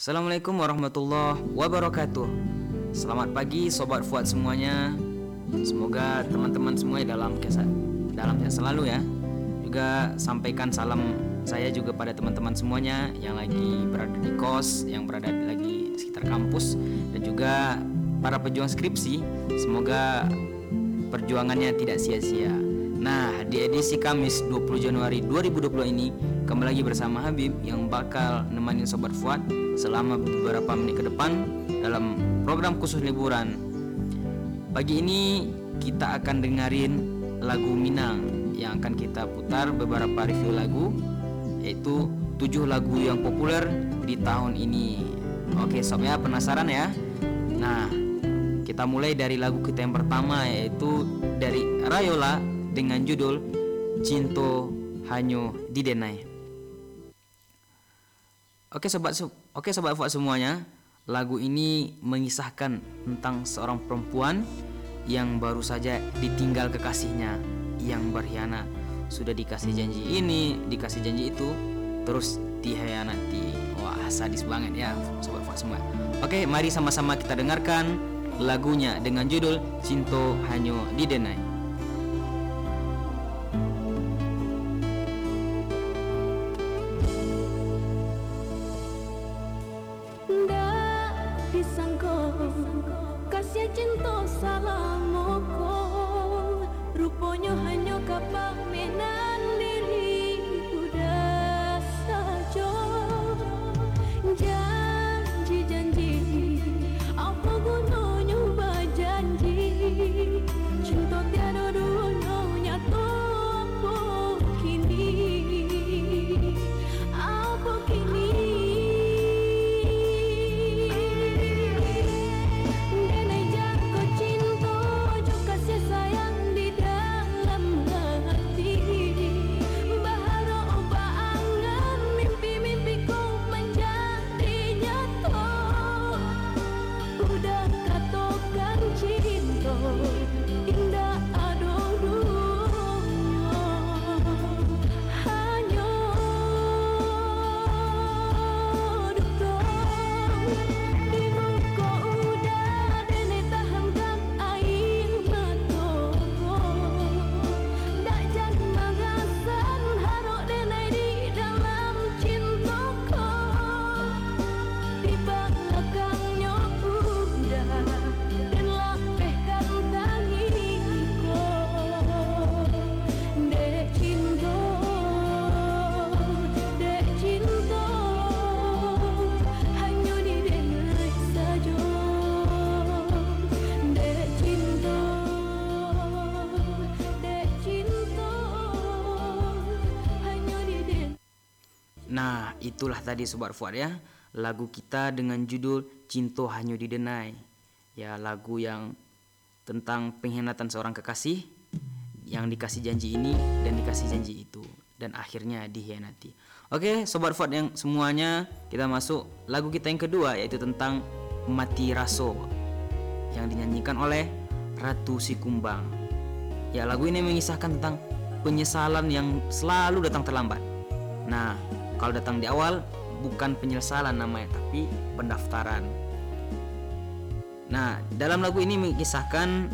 Assalamualaikum warahmatullahi wabarakatuh. Selamat pagi Sobat Fuad semuanya. Semoga teman-teman semua dalam kesan dalam sehat selalu ya. Juga sampaikan salam saya juga pada teman-teman semuanya Yang lagi berada di kos Yang berada lagi sekitar kampus Dan juga para pejuang skripsi. Semoga perjuangannya tidak sia-sia. Nah, di edisi Kamis 20 Januari 2020 ini kembali lagi bersama Habib yang bakal nemenin Sobat Fuad selama beberapa menit ke depan dalam program khusus liburan. Pagi ini kita akan dengerin lagu Minang yang akan kita putar beberapa review lagu yaitu 7 lagu yang populer di tahun ini. Oke, sob ya penasaran ya? Nah, kita mulai dari lagu kita yang pertama yaitu dari Rayola dengan judul Cinto Hanyo Didenai. Oke sobat oke sobat Fuad semuanya, lagu ini mengisahkan tentang seorang perempuan yang baru saja ditinggal kekasihnya yang berkhianat. Sudah dikasih janji ini, dikasih janji itu, terus dihianati. Wah, sadis banget ya sobat Fuad semua. Oke, mari sama-sama kita dengarkan lagunya dengan judul Cinto Hanyo Didenai. kasih cinta salamoko rupanya hanya kapak menang Nah, itulah tadi Sobat Fuad ya. Lagu kita dengan judul Cinto Hanyu Didenai. Ya, lagu yang tentang pengkhianatan seorang kekasih Yang dikasih janji ini dan dikasih janji itu Dan akhirnya dihianati Oke, Sobat Fuad yang semuanya Kita masuk lagu kita yang kedua Yaitu tentang Mati Raso Yang dinyanyikan oleh Ratu Sikumbang. Ya, lagu ini mengisahkan tentang penyesalan yang selalu datang terlambat. Nah, kalau datang di awal bukan penyesalan namanya tapi pendaftaran. Nah, dalam lagu ini mengisahkan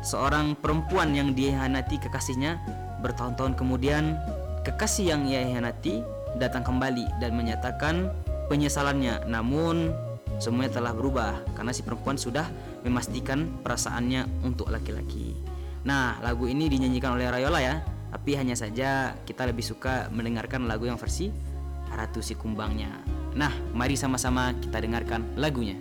seorang perempuan yang dihianati kekasihnya bertahun-tahun kemudian kekasih yang ia hianati datang kembali dan menyatakan penyesalannya namun semuanya telah berubah karena si perempuan sudah memastikan perasaannya untuk laki-laki. Nah, lagu ini dinyanyikan oleh Rayola ya, tapi hanya saja kita lebih suka mendengarkan lagu yang versi Ratu si kumbangnya. Nah, mari sama-sama kita dengarkan lagunya.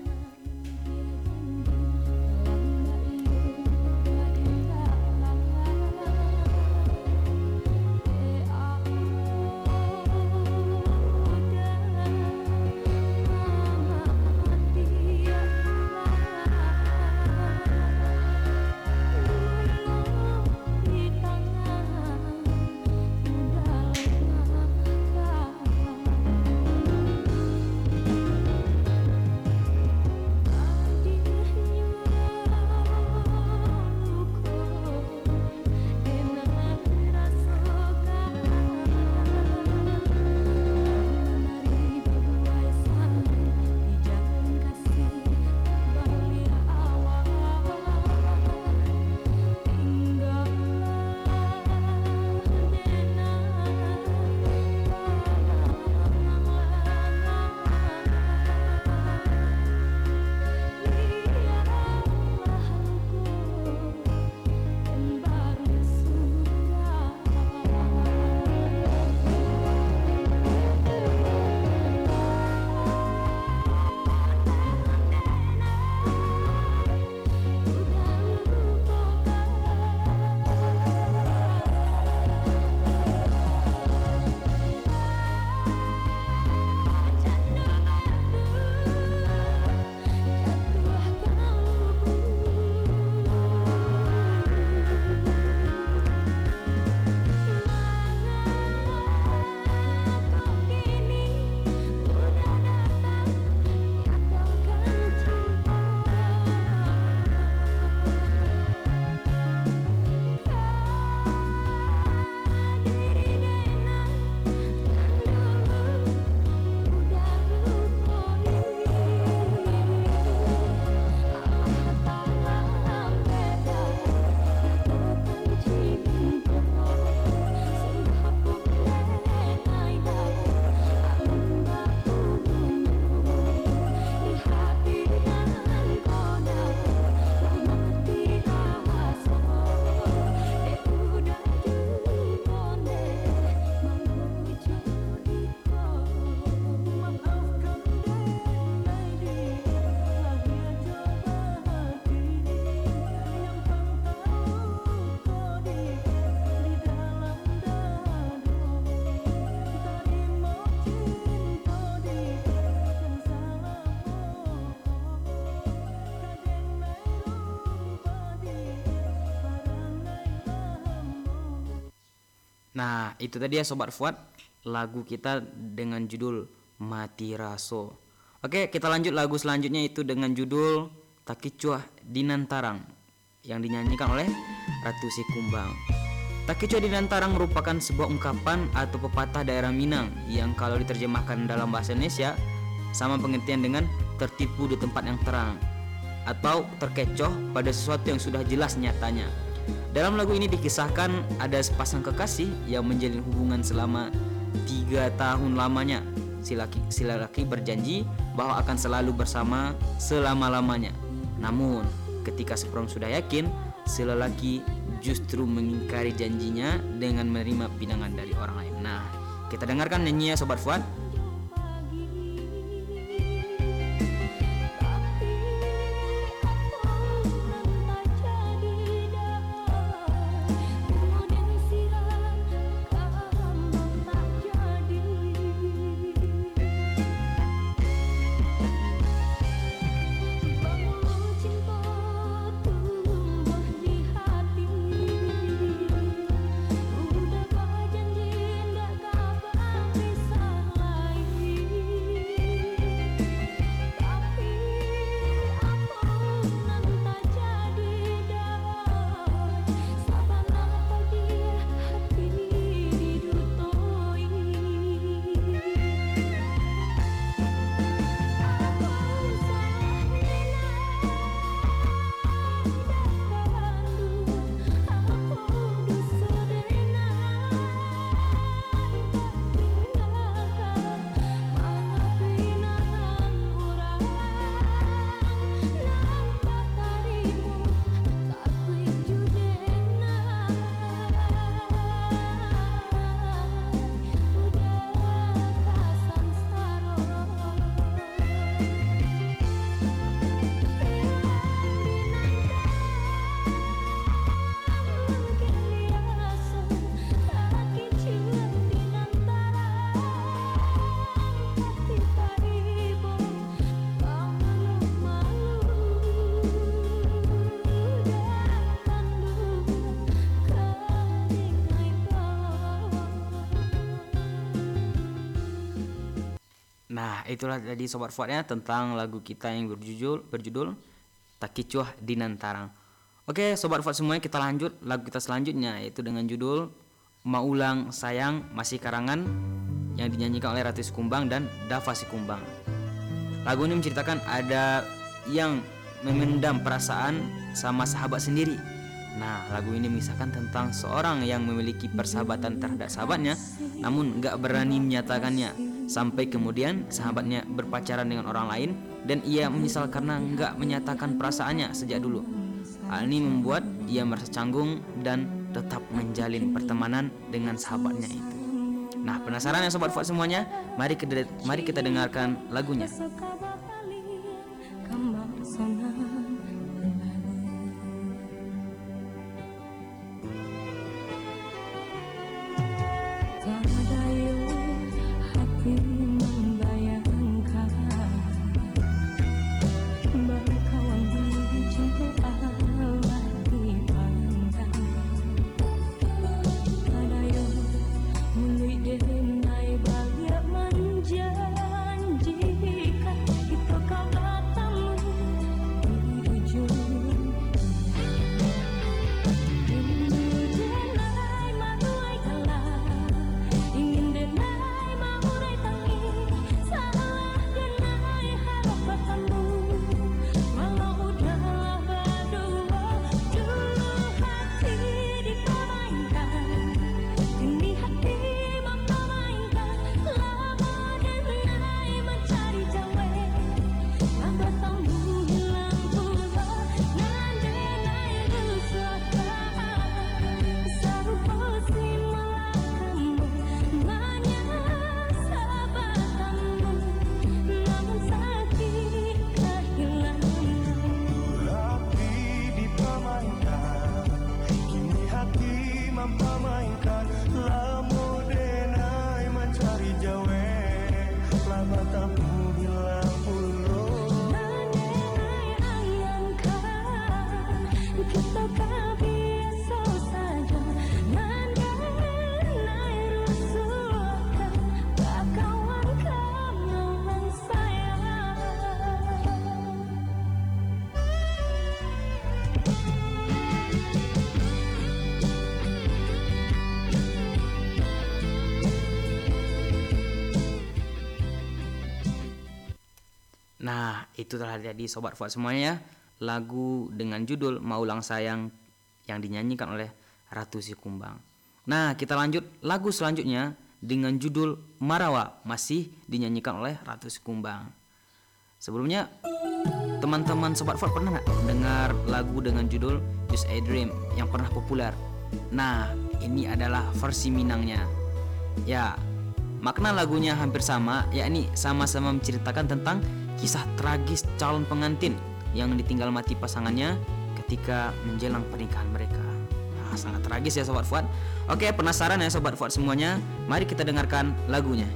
Nah, itu tadi ya Sobat Fuad, lagu kita dengan judul Mati Raso. Oke, kita lanjut lagu selanjutnya itu dengan judul Takicuah Dinantarang yang dinyanyikan oleh Ratu Sikumbang. Takicuah Dinantarang merupakan sebuah ungkapan atau pepatah daerah Minang yang kalau diterjemahkan dalam bahasa Indonesia sama pengertian dengan tertipu di tempat yang terang atau terkecoh pada sesuatu yang sudah jelas nyatanya. Dalam lagu ini dikisahkan ada sepasang kekasih yang menjalin hubungan selama tiga tahun lamanya. Si laki, si laki berjanji bahwa akan selalu bersama selama-lamanya. Namun, ketika seorang sudah yakin, si lelaki justru mengingkari janjinya dengan menerima pinangan dari orang lain. Nah, kita dengarkan nyanyinya Sobat Fuad. Nah, itulah tadi sobat Fuadnya tentang lagu kita yang berjudul berjudul Takicuah Dinantarang. Oke, sobat Fuad semuanya kita lanjut lagu kita selanjutnya yaitu dengan judul Maulang Sayang Masih Karangan yang dinyanyikan oleh Ratu Sikumbang dan Dava Sikumbang. Lagu ini menceritakan ada yang memendam perasaan sama sahabat sendiri. Nah, lagu ini mengisahkan tentang seorang yang memiliki persahabatan terhadap sahabatnya, namun nggak berani menyatakannya Sampai kemudian sahabatnya berpacaran dengan orang lain dan ia menyesal karena nggak menyatakan perasaannya sejak dulu. Hal ini membuat ia merasa canggung dan tetap menjalin pertemanan dengan sahabatnya itu. Nah, penasaran ya sobat Fuad semuanya? Mari kita mari kita dengarkan lagunya. Ooh. Itu telah jadi sobat Fuad semuanya lagu dengan judul Maulang Sayang yang dinyanyikan oleh Ratu Sikumbang. Nah, kita lanjut lagu selanjutnya dengan judul Marawa masih dinyanyikan oleh Ratu Sikumbang. Sebelumnya teman-teman sobat Fuad pernah nggak dengar lagu dengan judul Just a Dream yang pernah populer? Nah, ini adalah versi Minangnya. Ya, makna lagunya hampir sama, yakni sama-sama menceritakan tentang kisah tragis calon pengantin yang ditinggal mati pasangannya ketika menjelang pernikahan mereka. Nah, sangat tragis ya Sobat Fuad. Oke, penasaran ya Sobat Fuad semuanya? Mari kita dengarkan lagunya.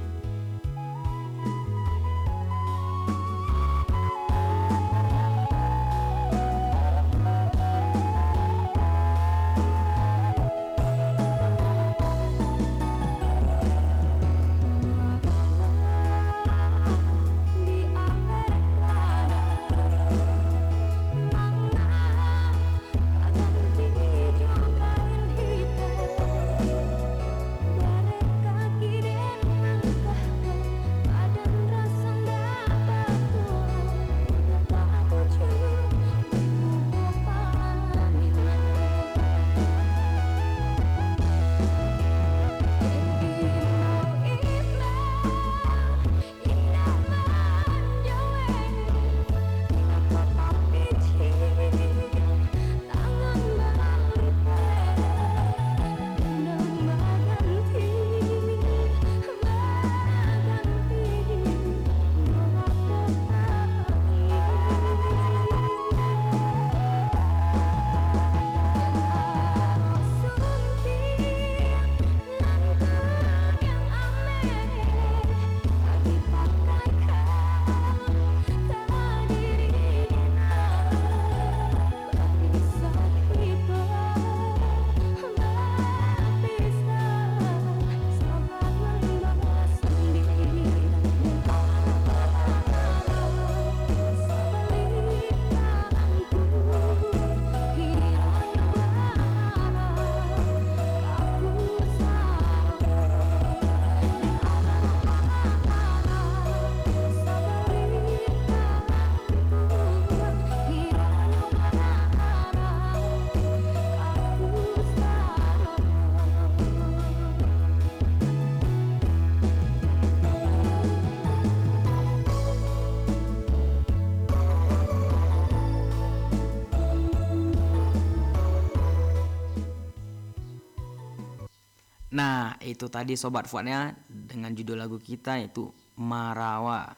Nah, itu tadi sobat Fuadnya dengan judul lagu kita yaitu Marawa.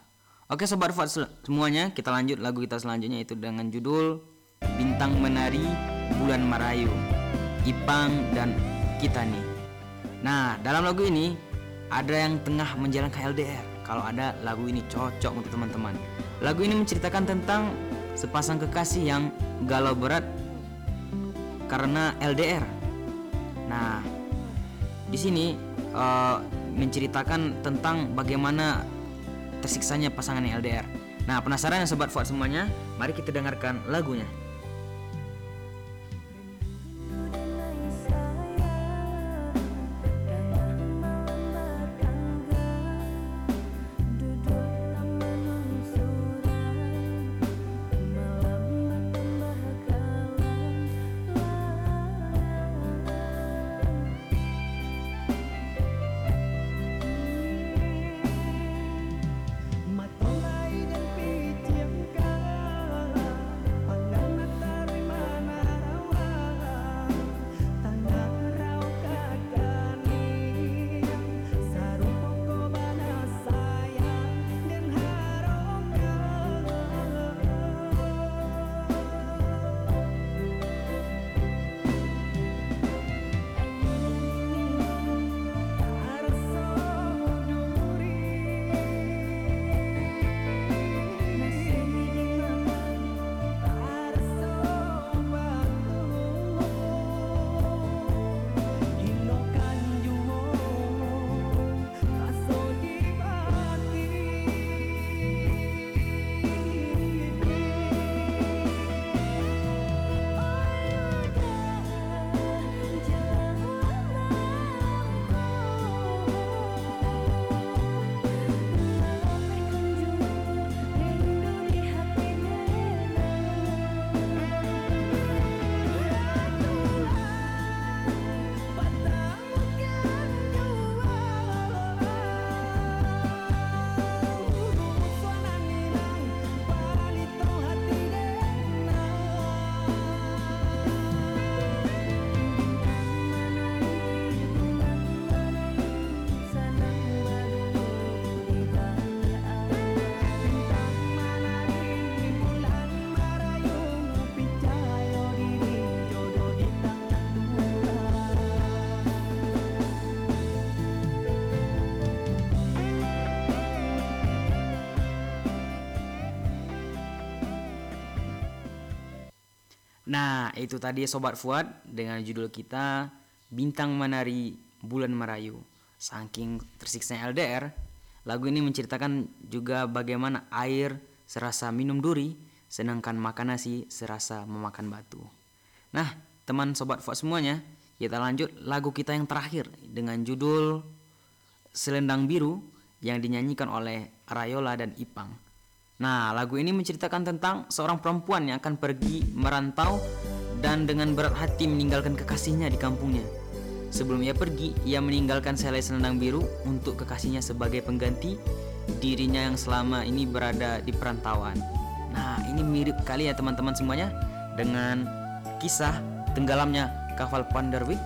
Oke sobat Fuad semuanya, kita lanjut lagu kita selanjutnya itu dengan judul Bintang Menari Bulan Marayu. Ipang dan kita nih. Nah, dalam lagu ini ada yang tengah menjalankan LDR. Kalau ada lagu ini cocok untuk teman-teman. Lagu ini menceritakan tentang sepasang kekasih yang galau berat karena LDR. Nah, di sini uh, menceritakan tentang bagaimana tersiksanya pasangan LDR. Nah, penasaran ya sobat Fuad semuanya? Mari kita dengarkan lagunya. Nah, itu tadi Sobat Fuad dengan judul kita Bintang Menari Bulan Merayu. Saking tersiksanya LDR, lagu ini menceritakan juga bagaimana air serasa minum duri, sedangkan makan nasi serasa memakan batu. Nah, teman Sobat Fuad semuanya, kita lanjut lagu kita yang terakhir dengan judul Selendang Biru yang dinyanyikan oleh Rayola dan Ipang. Nah, lagu ini menceritakan tentang seorang perempuan yang akan pergi merantau dan dengan berat hati meninggalkan kekasihnya di kampungnya. Sebelum ia pergi, ia meninggalkan selai selendang biru untuk kekasihnya sebagai pengganti dirinya yang selama ini berada di perantauan. Nah, ini mirip kali ya teman-teman semuanya dengan kisah tenggelamnya kapal Pandarwik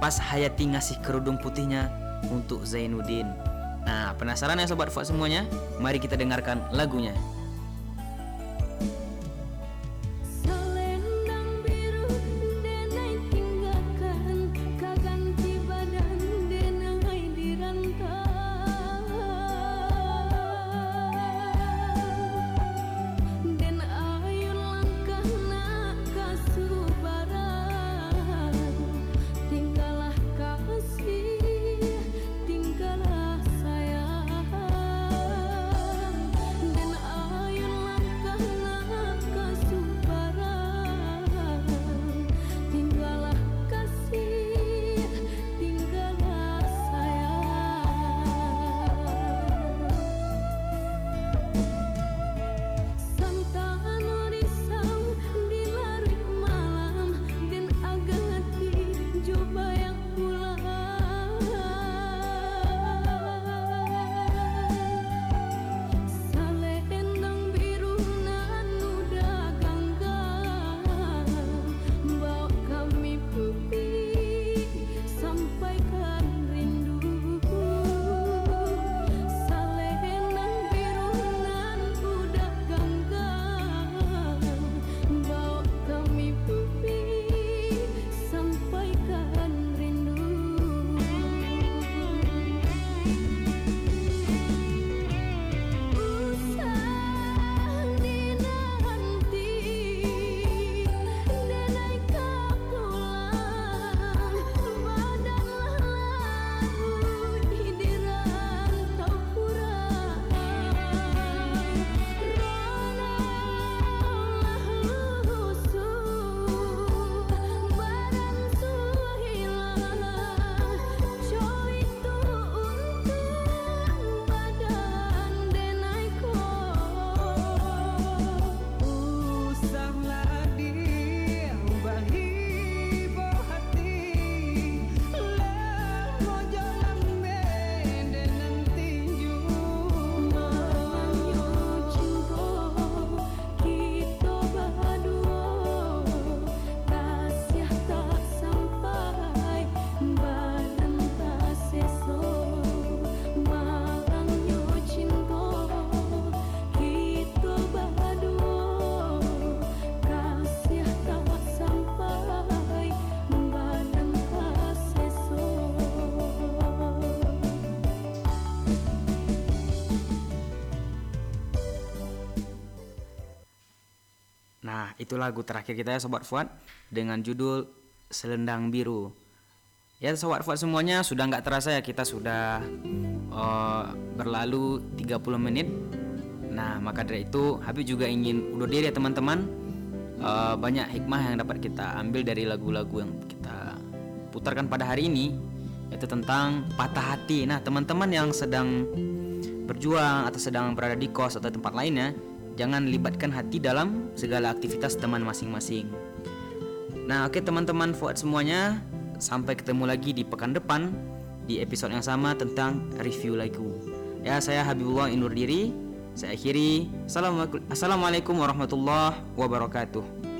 pas Hayati ngasih kerudung putihnya untuk Zainuddin. Nah, penasaran ya sobat Fuad semuanya? Mari kita dengarkan lagunya. Itu lagu terakhir kita ya Sobat Fuad dengan judul Selendang Biru. Ya Sobat Fuad semuanya sudah nggak terasa ya kita sudah uh, berlalu 30 menit. Nah, maka dari itu Habib juga ingin undur diri ya teman-teman. Uh, banyak hikmah yang dapat kita ambil dari lagu-lagu yang kita putarkan pada hari ini yaitu tentang patah hati. Nah, teman-teman yang sedang berjuang atau sedang berada di kos atau tempat lainnya Jangan libatkan hati dalam segala aktivitas teman masing-masing. Nah, oke okay, teman-teman Fuad semuanya, sampai ketemu lagi di pekan depan di episode yang sama tentang review lagu. Ya, saya Habibullah Inur Diri. Saya akhiri. Assalamualaikum warahmatullahi wabarakatuh.